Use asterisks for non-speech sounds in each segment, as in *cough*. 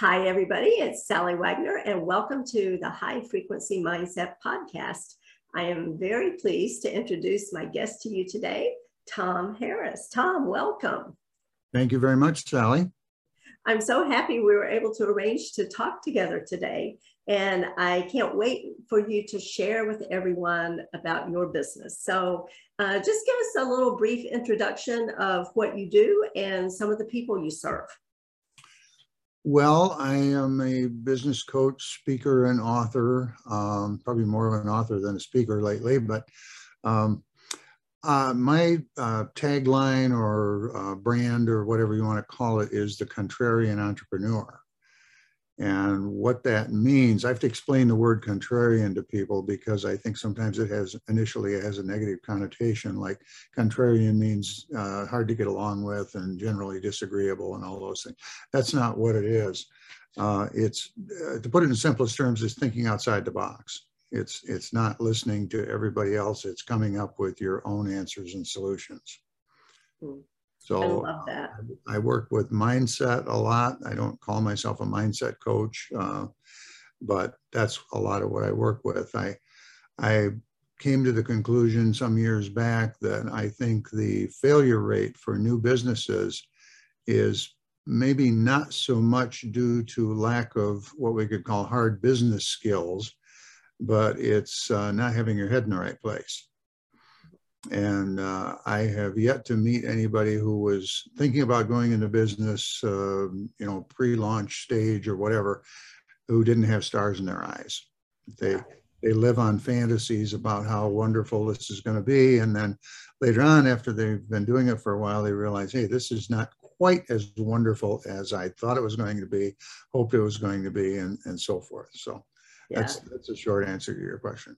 Hi, everybody. It's Sally Wagner, and welcome to the High Frequency Mindset Podcast. I am very pleased to introduce my guest to you today, Tom Harris. Tom, welcome. Thank you very much, Sally. I'm so happy we were able to arrange to talk together today. And I can't wait for you to share with everyone about your business. So, uh, just give us a little brief introduction of what you do and some of the people you serve. Well, I am a business coach, speaker, and author. Um, probably more of an author than a speaker lately, but um, uh, my uh, tagline or uh, brand or whatever you want to call it is the contrarian entrepreneur. And what that means, I have to explain the word contrarian to people because I think sometimes it has initially it has a negative connotation. Like contrarian means uh, hard to get along with and generally disagreeable and all those things. That's not what it is. Uh, it's uh, to put it in simplest terms, is thinking outside the box. It's it's not listening to everybody else. It's coming up with your own answers and solutions. Hmm. So I love that. I work with mindset a lot. I don't call myself a mindset coach, uh, but that's a lot of what I work with. I I came to the conclusion some years back that I think the failure rate for new businesses is maybe not so much due to lack of what we could call hard business skills, but it's uh, not having your head in the right place. And uh, I have yet to meet anybody who was thinking about going into business, uh, you know, pre-launch stage or whatever, who didn't have stars in their eyes. They they live on fantasies about how wonderful this is going to be, and then later on, after they've been doing it for a while, they realize, hey, this is not quite as wonderful as I thought it was going to be, hoped it was going to be, and and so forth. So yeah. that's that's a short answer to your question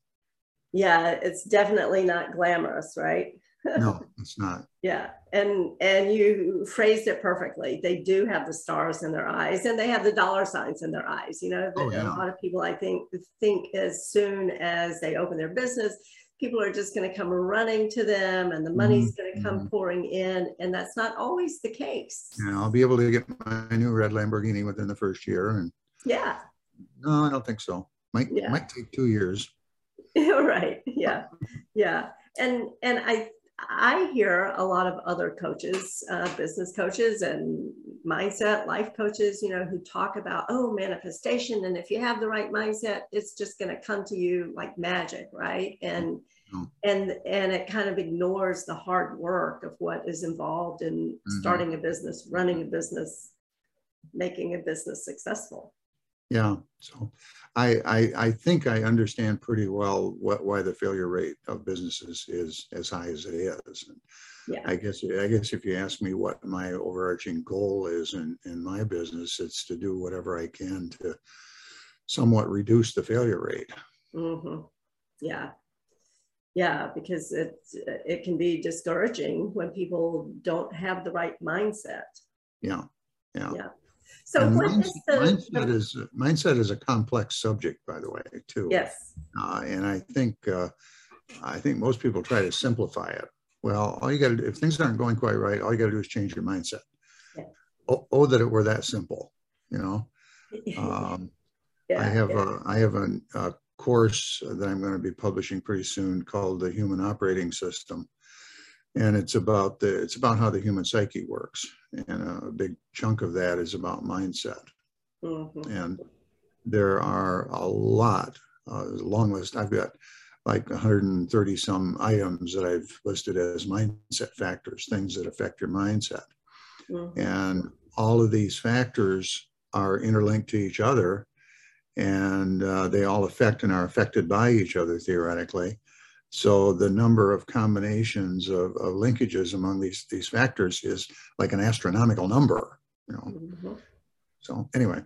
yeah it's definitely not glamorous right *laughs* no it's not yeah and and you phrased it perfectly they do have the stars in their eyes and they have the dollar signs in their eyes you know oh, yeah. a lot of people i think think as soon as they open their business people are just going to come running to them and the money's mm-hmm. going to come mm-hmm. pouring in and that's not always the case yeah i'll be able to get my new red lamborghini within the first year and yeah no i don't think so might yeah. might take two years *laughs* right. Yeah. Yeah. And and I I hear a lot of other coaches, uh, business coaches and mindset life coaches, you know, who talk about, oh, manifestation. And if you have the right mindset, it's just going to come to you like magic. Right. And, mm-hmm. and, and it kind of ignores the hard work of what is involved in mm-hmm. starting a business, running a business, making a business successful. Yeah. So I, I, I think I understand pretty well what, why the failure rate of businesses is as high as it is. And yeah. I guess I guess if you ask me what my overarching goal is in, in my business, it's to do whatever I can to somewhat reduce the failure rate. Mm-hmm. Yeah. Yeah, because it it can be discouraging when people don't have the right mindset. Yeah. Yeah. Yeah. So mindset, the, mindset is mindset is a complex subject, by the way, too. Yes. Uh, and I think uh, I think most people try to simplify it. Well, all you got to do if things aren't going quite right, all you got to do is change your mindset. Yeah. Oh, oh, that it were that simple, you know. *laughs* Um, yeah, I have yeah. a I have a, a course that I'm going to be publishing pretty soon called the Human Operating System and it's about the it's about how the human psyche works. And a big chunk of that is about mindset. Mm-hmm. and there are a lot uh, a long list. I've got like 130 some items that i've listed as mindset factors things that affect your mindset. Mm-hmm. and all of these factors are interlinked to each other. And uh, they all affect and are affected by each other theoretically so the number of combinations of, of linkages among these these factors is like an astronomical number, you know. Mm-hmm. So anyway.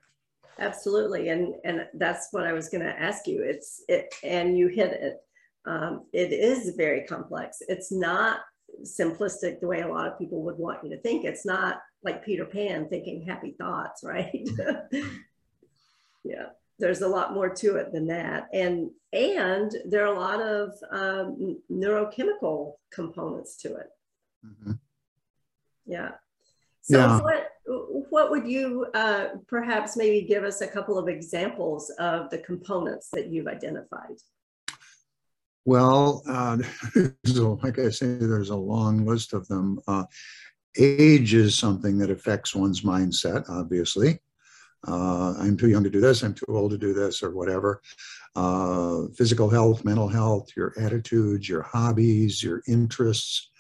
Absolutely, and and that's what I was going to ask you. It's it, and you hit it. Um, it is very complex. It's not simplistic the way a lot of people would want you to think. It's not like Peter Pan thinking happy thoughts, *laughs* right? *laughs* yeah there's a lot more to it than that and and there are a lot of um, neurochemical components to it mm-hmm. yeah so yeah. what what would you uh, perhaps maybe give us a couple of examples of the components that you've identified? Well, uh, *laughs* so like I say, there's a long list of them. Uh, age is something that affects one's mindset, obviously. Uh, I'm too young to do this, I'm too old to do this, or whatever. Uh, physical health, mental health, your attitudes, your hobbies, your interests,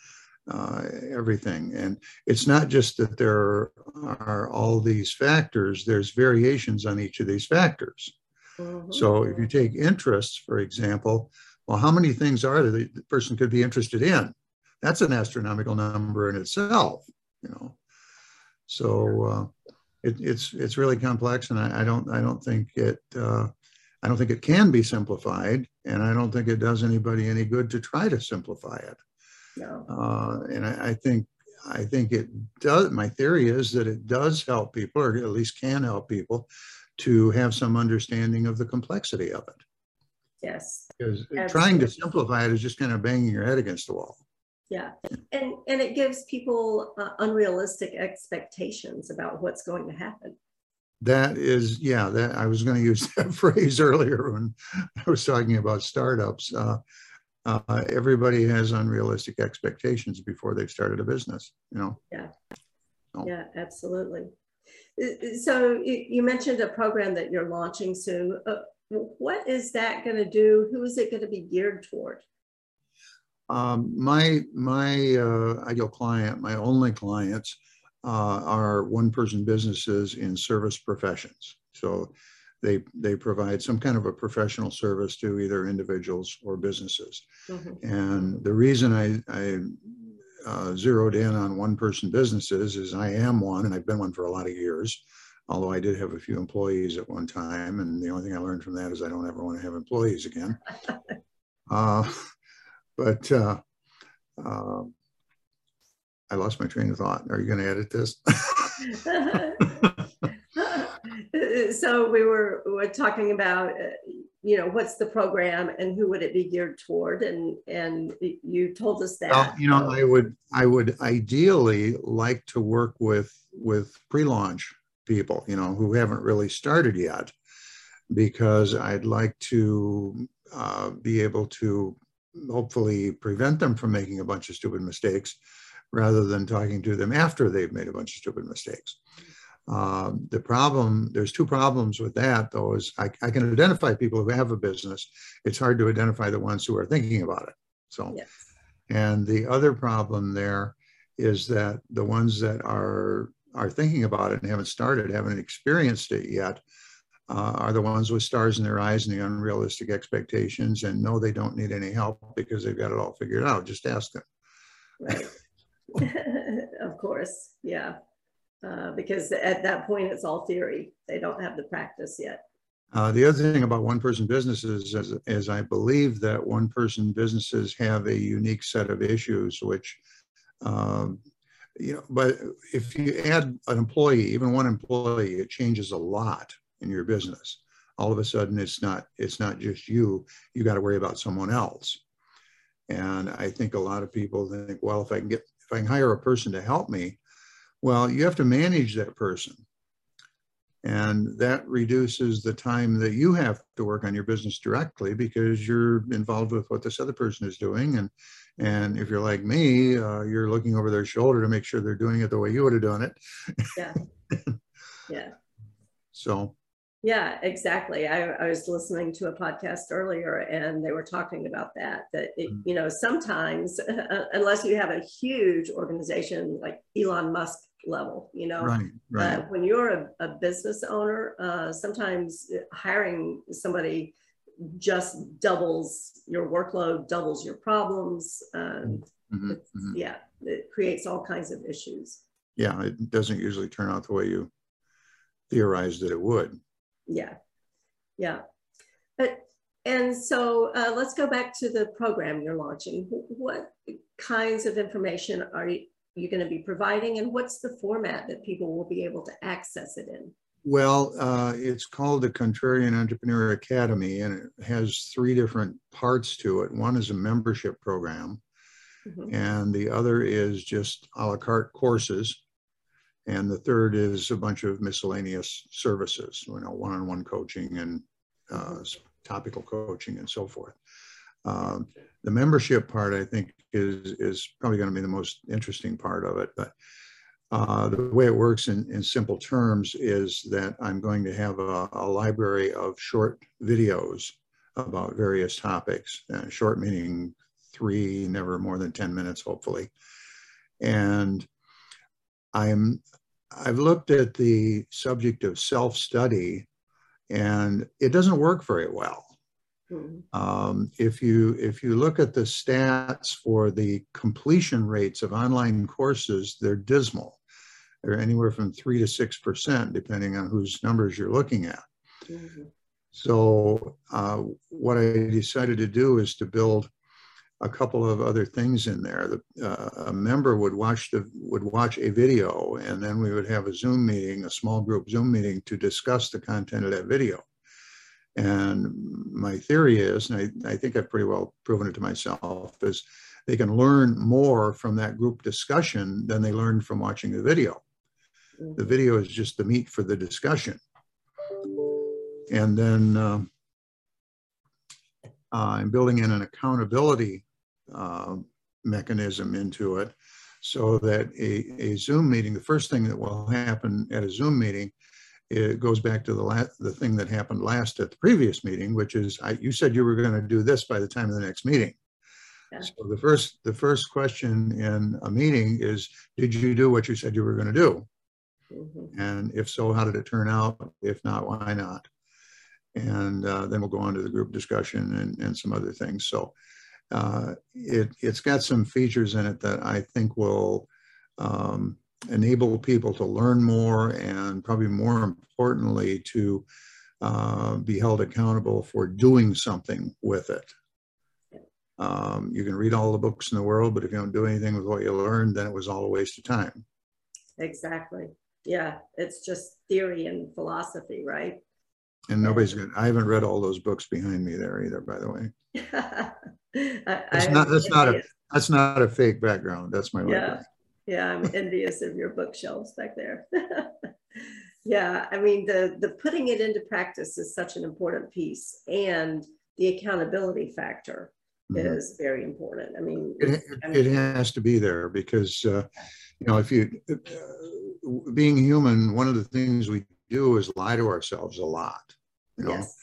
uh, everything. And it's not just that there are all these factors, there's variations on each of these factors. Mm-hmm. So if you take interests, for example, well, how many things are there that the person could be interested in? That's an astronomical number in itself, you know. So uh, it, it's it's really complex, and I, I don't I don't think it uh, I don't think it can be simplified, and I don't think it does anybody any good to try to simplify it. No. Uh, and I, I think I think it does. My theory is that it does help people, or at least can help people, to have some understanding of the complexity of it. Yes. Because Absolutely. trying to simplify it is just kind of banging your head against the wall. Yeah, and and it gives people uh, unrealistic expectations about what's going to happen. That is, yeah. That I was going to use that *laughs* phrase earlier when I was talking about startups. Uh, uh, everybody has unrealistic expectations before they've started a business. You know. Yeah. So. Yeah, absolutely. Uh, so you mentioned a program that you're launching soon. Uh, what is that going to do? Who is it going to be geared toward? Um, my my uh, ideal client, my only clients, uh, are one-person businesses in service professions. So they they provide some kind of a professional service to either individuals or businesses. Mm-hmm. And the reason I, I uh, zeroed in on one-person businesses is I am one, and I've been one for a lot of years although I did have a few employees at one time. And the only thing I learned from that is I don't ever want to have employees again. *laughs* but uh, uh, I lost my train of thought. Are you going to edit this? *laughs* *laughs* so we were, we were talking about, uh, you know, what's the program and who would it be geared toward? And and you told us that. Well, you know, I would I would ideally like to work with with pre-launch people, you know, who haven't really started yet, because I'd like to uh, be able to hopefully prevent them from making a bunch of stupid mistakes rather than talking to them after they've made a bunch of stupid mistakes. Uh, the problem, there's two problems with that though, is I, I, can identify people who have a business. It's hard to identify the ones who are thinking about it. So, yes. and the other problem there is that the ones that are are thinking about it and haven't started, haven't experienced it yet, uh, are the ones with stars in their eyes and the unrealistic expectations and know they don't need any help because they've got it all figured out. Just ask them. Right. *laughs* of course. Yeah. Uh, because at that point, it's all theory. They don't have the practice yet. Uh, the other thing about one person businesses is, is I believe that one person businesses have a unique set of issues which um, you know, but if you add an employee, even one employee, it changes a lot in your business. All of a sudden, it's not it's not just you. You got to worry about someone else. And I think a lot of people think, well, if I can get if I can hire a person to help me, well, you have to manage that person. And that reduces the time that you have to work on your business directly because you're involved with what this other person is doing. And and if you're like me, uh, you're looking over their shoulder to make sure they're doing it the way you would have done it. Yeah. *laughs* yeah. So. Yeah, exactly. I, I, was listening to a podcast earlier and they were talking about that, that, it, mm-hmm. you know, sometimes *laughs* uh, unless you have a huge organization like Elon Musk level, you know, right, right. Uh, when you're a, a business owner, uh, sometimes hiring somebody just doubles your workload, doubles your problems. Um, mm-hmm, mm-hmm. Yeah, it creates all kinds of issues. Yeah, it doesn't usually turn out the way you theorized that it would. Yeah, yeah. But and so uh, let's go back to the program you're launching. What kinds of information are you, you going to be providing, and what's the format that people will be able to access it in? Well, uh, it's called the Contrarian Entrepreneur Academy, and it has three different parts to it. One is a membership program, mm-hmm. and the other is just a la carte courses. And the third is a bunch of miscellaneous services, you know, one-on-one coaching and uh, topical coaching and so forth. Um, the membership part, I think, is is probably going to be the most interesting part of it. But uh, the way it works in, in simple terms is that I'm going to have a, a library of short videos about various topics. Uh, short meaning three, never more than 10 minutes, hopefully. And I'm I've looked at the subject of self-study and it doesn't work very well. Mm-hmm. Um, if you if you look at the stats for the completion rates of online courses, they're dismal. They're anywhere from three to six percent, depending on whose numbers you're looking at. Mm-hmm. So uh, what I decided to do is to build a couple of other things in there. The, uh, a member would watch the would watch a video, and then we would have a Zoom meeting, a small group Zoom meeting, to discuss the content of that video. And my theory is, and I, I think I've pretty well proven it to myself, is they can learn more from that group discussion than they learned from watching the video. The mm-hmm. video is just the meat for the discussion. And then uh, I'm building in an accountability uh, mechanism into it so that a, a Zoom meeting, the first thing that will happen at a Zoom meeting it goes back to the last, the thing that happened last at the previous meeting, which is I, you said you were going to do this by the time of the next meeting. Yeah. So the first the first question in a meeting is, did you do what you said you were going to do? Mm-hmm. And if so, how did it turn out? If not, why not? And uh, then we'll go on to the group discussion and, and some other things. So uh, it, it's got some features in it that I think will um, enable people to learn more and probably more importantly to uh, be held accountable for doing something with it. Um, you can read all the books in the world, but if you don't do anything with what you learned, then it was all a waste of time. Exactly. Yeah, it's just theory and philosophy, right? And nobody's good. I haven't read all those books behind me there either, by the way. *laughs* *laughs* I, that's not that's not a that's not a fake background. That's my yeah. Yeah i'm envious of your bookshelves back there *laughs* yeah i mean the the putting it into practice is such an important piece and the accountability factor mm-hmm. is very important i mean it, it, has to be there because uh, you know if you uh, being human one of the things we do is lie to ourselves a lot you know yes.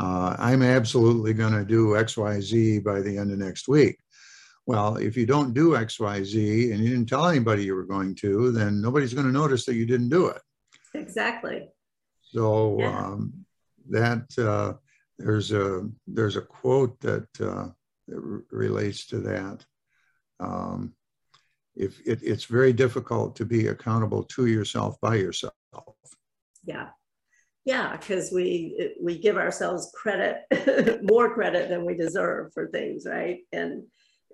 Uh, i'm absolutely going to do xyz by the end of next week well, if you don't do X, Y, Z and you didn't tell anybody you were going to, then nobody's going to notice that you didn't do it. Exactly. So yeah. um, that uh, there's a there's a quote that, uh, that relates to that. Um, if it, it's very difficult to be accountable to yourself by yourself. Yeah, yeah, because we we give ourselves credit, *laughs* more credit than we deserve for things, right? And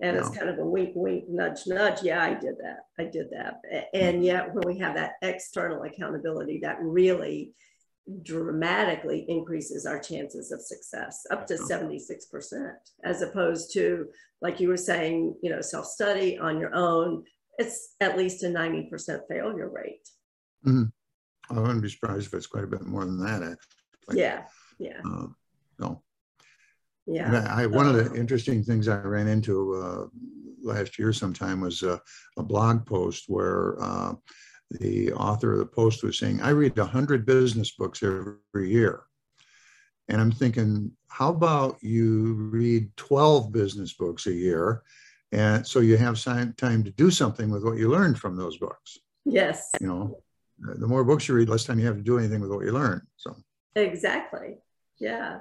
and it's kind of a wink, wink, nudge, nudge. Yeah, I did that. I did that. And yet, when we have that external accountability, that really dramatically increases our chances of success up to 76%, as opposed to, like you were saying, you know, self study on your own. It's at least a 90% failure rate. Mm-hmm. I wouldn't be surprised if it's quite a bit more than that, actually. Yeah. Yeah. Uh, no. Yeah. I, one of the interesting things I ran into uh, last year sometime was a, a blog post where uh, the author of the post was saying, I read 100 business books every year. And I'm thinking, how about you read 12 business books a year? And so you have time to do something with what you learned from those books. Yes. You know, the more books you read, less time you have to do anything with what you learn. So exactly. Yeah.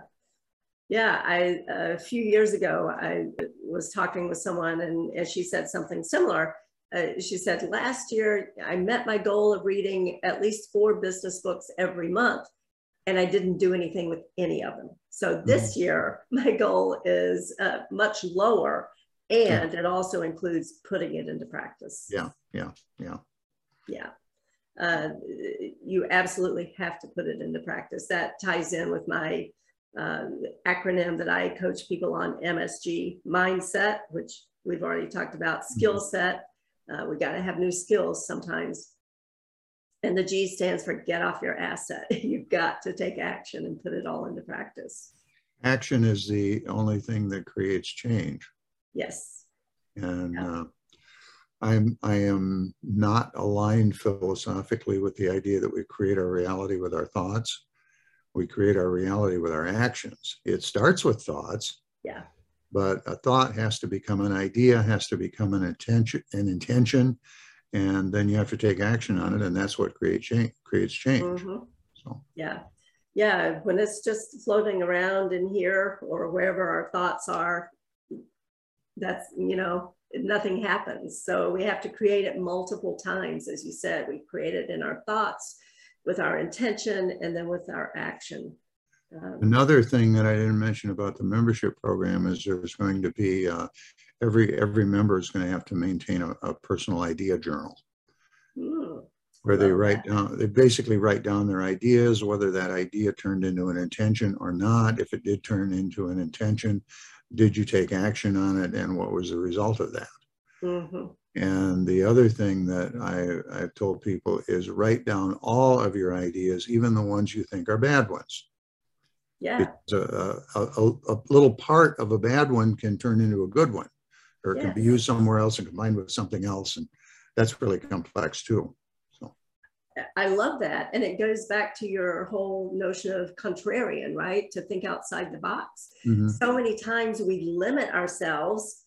Yeah, I a few years ago I was talking with someone and, and she said something similar. Uh, she said last year I met my goal of reading at least four business books every month, and I didn't do anything with any of them. So this mm-hmm. year my goal is uh, much lower, and yeah. it also includes putting it into practice. Yeah, yeah, yeah, yeah. Uh, you absolutely have to put it into practice. That ties in with my uh, acronym that I coach people on MSG mindset, which we've already talked about, skill mm-hmm. set. Uh, we got to have new skills sometimes. And the G stands for get off your asset. *laughs* You've got to take action and put it all into practice. Action is the only thing that creates change. Yes. And yeah. uh, I'm I am not aligned philosophically with the idea that we create our reality with our thoughts. We create our reality with our actions. It starts with thoughts. Yeah. But a thought has to become an idea, has to become an intention, an intention, and then you have to take action on it, and that's what creates change. Creates change. Mm-hmm. So yeah, yeah. When it's just floating around in here or wherever our thoughts are, that's you know nothing happens. So we have to create it multiple times, as you said. We create it in our thoughts, with our intention, and then with our action. Um, Another thing that I didn't mention about the membership program is there's going to be uh, every every member is going to have to maintain a, a personal idea journal hmm. where they write that. down they basically write down their ideas whether that idea turned into an intention or not if it did turn into an intention did you take action on it and what was the result of that mm-hmm. and the other thing that I, i've told people is write down all of your ideas even the ones you think are bad ones yeah a, a, a, a, little part of a bad one can turn into a good one or it yes. can be used somewhere else and combined with something else and that's really complex too i love that. And it goes back to your whole notion of contrarian right? To think outside the box. Mm-hmm. so many times we limit ourselves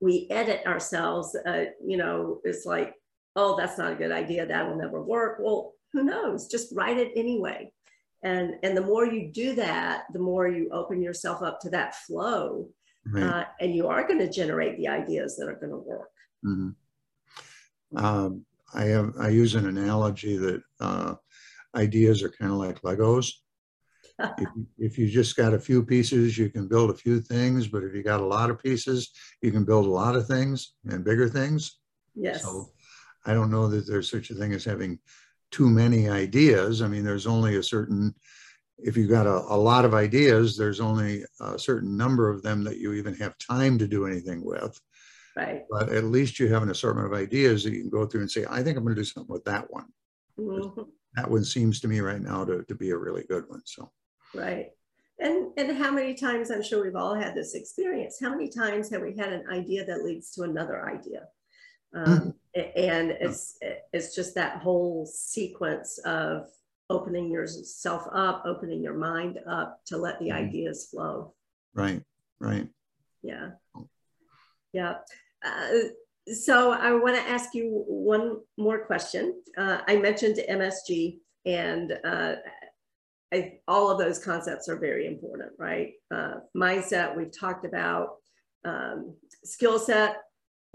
we edit ourselves uh, you know it's like oh that's not a good idea that will never work. Well who knows? Just write it anyway. And and the more you do that the more you open yourself up to that flow right. uh, and you are going to generate the ideas that are going to work. Mm-hmm. um, i have i use an analogy that uh, ideas are kind of like legos *laughs* if, if, you just got a few pieces you can build a few things but if you got a lot of pieces you can build a lot of things and bigger things yes so i don't know that there's such a thing as having too many ideas. I mean, there's only a certain, if you've got a, a lot of ideas, there's only a certain number of them that you even have time to do anything with. Right. But at least you have an assortment of ideas that you can go through and say, I think I'm going to do something with that one. Mm-hmm. That one seems to me right now to, to be a really good one. So, right. And, and how many times, I'm sure we've all had this experience, how many times have we had an idea that leads to another idea? Um, and it's it's just that whole sequence of opening yourself up, opening your mind up to let the mm-hmm. ideas flow. Right, right. Yeah, yeah. Uh, so I want to ask you one more question. Uh, I mentioned MSG, and uh, I, all of those concepts are very important, right? Uh, mindset, we've talked about um, skill set,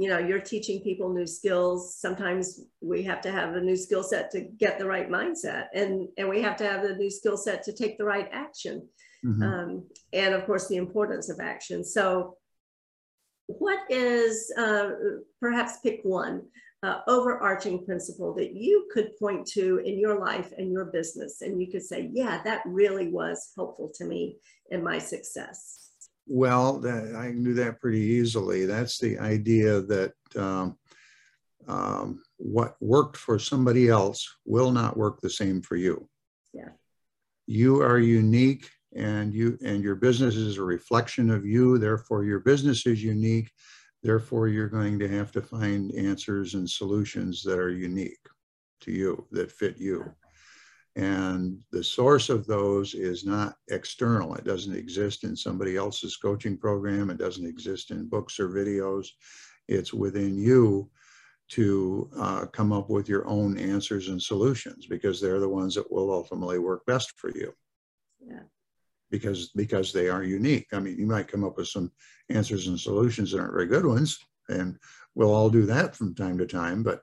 you know you're teaching people new skills sometimes we have to have a new skill set to get the right mindset and and we have to have the new skill set to take the right action mm-hmm. um, and of course the importance of action so what is uh, perhaps pick one uh, overarching principle that you could point to in your life and your business and you could say yeah that really was helpful to me in my success well, that, I do that pretty easily. That's the idea that um, um, what worked for somebody else will not work the same for you. Yeah. You are unique and you and your business is a reflection of you. Therefore, your business is unique. Therefore, you're going to have to find answers and solutions that are unique to you, that fit you. And the source of those is not external. It doesn't exist in somebody else's coaching program. It doesn't exist in books or videos. It's within you to uh, come up with your own answers and solutions because they're the ones that will ultimately work best for you. Yeah. Because because they are unique. I mean, you might come up with some answers and solutions that aren't very good ones, and we'll all do that from time to time. But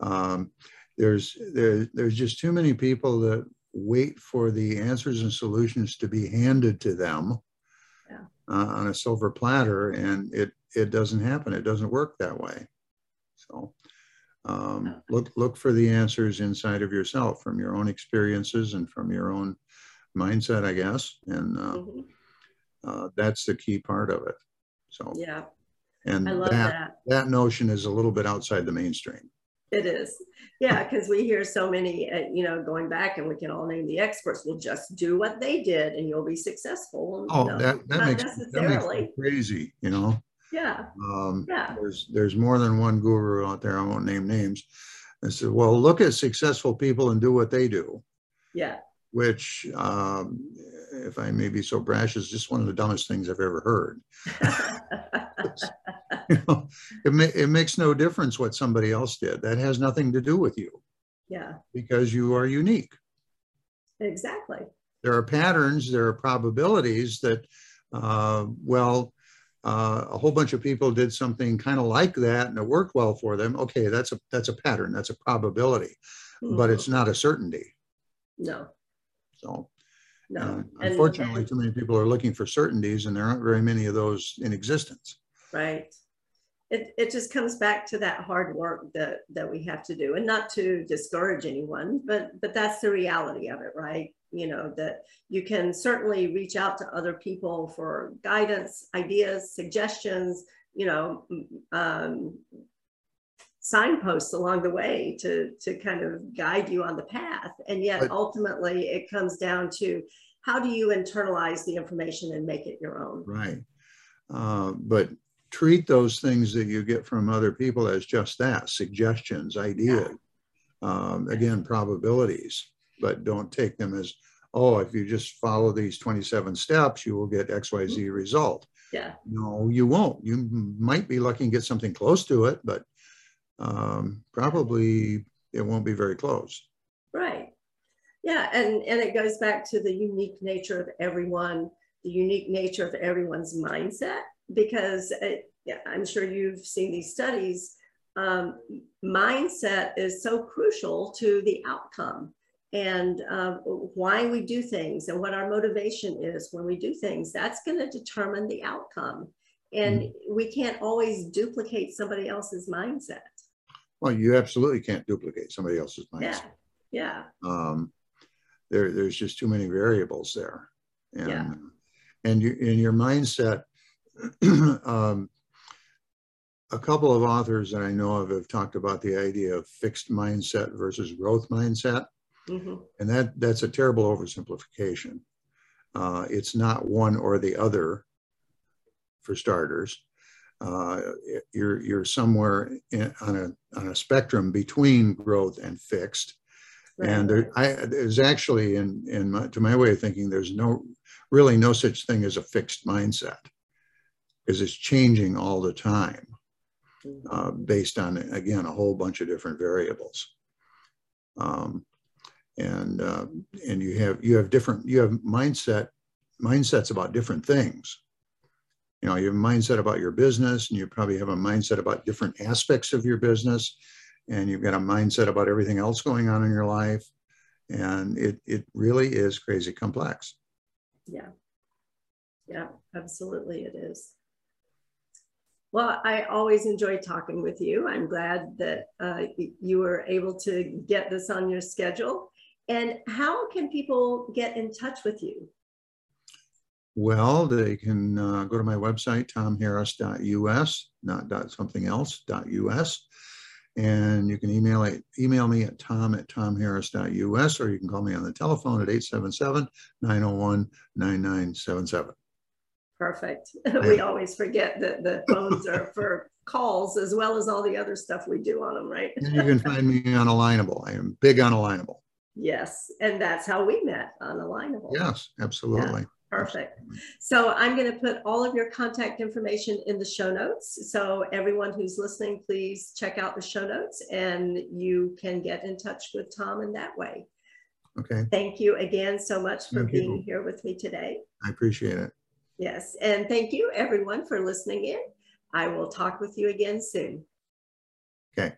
um, there's there, there's just too many people that wait for the answers and solutions to be handed to them yeah. uh, on a silver platter and it it doesn't happen it doesn't work that way so um, look look for the answers inside of yourself from your own experiences and from your own mindset i guess and uh, mm-hmm. uh, that's the key part of it so yeah and that, that, that notion is a little bit outside the mainstream It is. Yeah, because we hear so many, uh, you know, going back and we can all name the experts. Well, just do what they did and you'll be successful. Oh, that, that, makes, that makes crazy, you know? Yeah. Um, yeah. There's, there's more than one guru out there. I won't name names. I said, well, look at successful people and do what they do. Yeah. Which, um, if I may be so brash, is just one of the dumbest things I've ever heard. *laughs* you know, it, ma it makes no difference what somebody else did. That has nothing to do with you. Yeah. Because you are unique. Exactly. There are patterns, there are probabilities that, uh, well, uh, a whole bunch of people did something kind of like that and it worked well for them. Okay, that's a that's a pattern, that's a probability, mm -hmm. but it's not a certainty. No. So no. And unfortunately, and, too many people are looking for certainties, and there aren't very many of those in existence. Right. It, it just comes back to that hard work that that we have to do, and not to discourage anyone, but but that's the reality of it, right? You know that you can certainly reach out to other people for guidance, ideas, suggestions. You know, um, signposts along the way to to kind of guide you on the path. And yet but, ultimately it comes down to how do you internalize the information and make it your own? Right. Uh, but treat those things that you get from other people as just that suggestions ideas yeah. um, again probabilities. But don't take them as oh if you just follow these 27 steps you will get xyz mm-hmm. result. Yeah. No you won't. You might be lucky and get something close to it but um, probably it won't be very close. Right. Yeah, and, and it goes back to the unique nature of everyone, the unique nature of everyone's mindset, because it, yeah, I'm sure you've seen these studies. Um, mindset is so crucial to the outcome and uh, why we do things and what our motivation is when we do things. That's going to determine the outcome. And mm we can't always duplicate somebody else's mindset. Well, you absolutely can't duplicate somebody else's mindset. Yeah. Yeah. Um, there, there's just too many variables there. And, yeah. and you, in your mindset, *clears throat* um, a couple of authors that I know of have talked about the idea of fixed mindset versus growth mindset. Mm -hmm. And that, that's a terrible oversimplification. Uh, it's not one or the other for starters uh, you're you're somewhere in, on a on a spectrum between growth and fixed. Right. And there, I, there's actually, in in my, to my way of thinking, there's no really no such thing as a fixed mindset, because it's changing all the time, mm-hmm. uh, based on again a whole bunch of different variables. Um, and uh, and you have you have different you have mindset mindsets about different things you know, you have a mindset about your business and you probably have a mindset about different aspects of your business and you've got a mindset about everything else going on in your life. And it, it really is crazy complex. Yeah. Yeah, absolutely it is. Well, I always enjoy talking with you. I'm glad that uh, you were able to get this on your schedule. And how can people get in touch with you? Well, they can uh, go to my website, tomharris.us, not dot something else, dot .us. And you can email, it, email me at tom at tomharris.us, or you can call me on the telephone at 877-901-9977. Perfect. *laughs* we always forget that the phones are for calls as well as all the other stuff we do on them, right? and you can find me on Alignable. I am big on Alignable. Yes, and that's how we met on Alignable. Yes, absolutely. Yeah. Perfect. So I'm going to put all of your contact information in the show notes. So everyone who's listening, please check out the show notes and you can get in touch with Tom in that way. Okay. Thank you again so much for thank being you. here with me today. I appreciate it. Yes. And thank you everyone for listening in. I will talk with you again soon. Okay.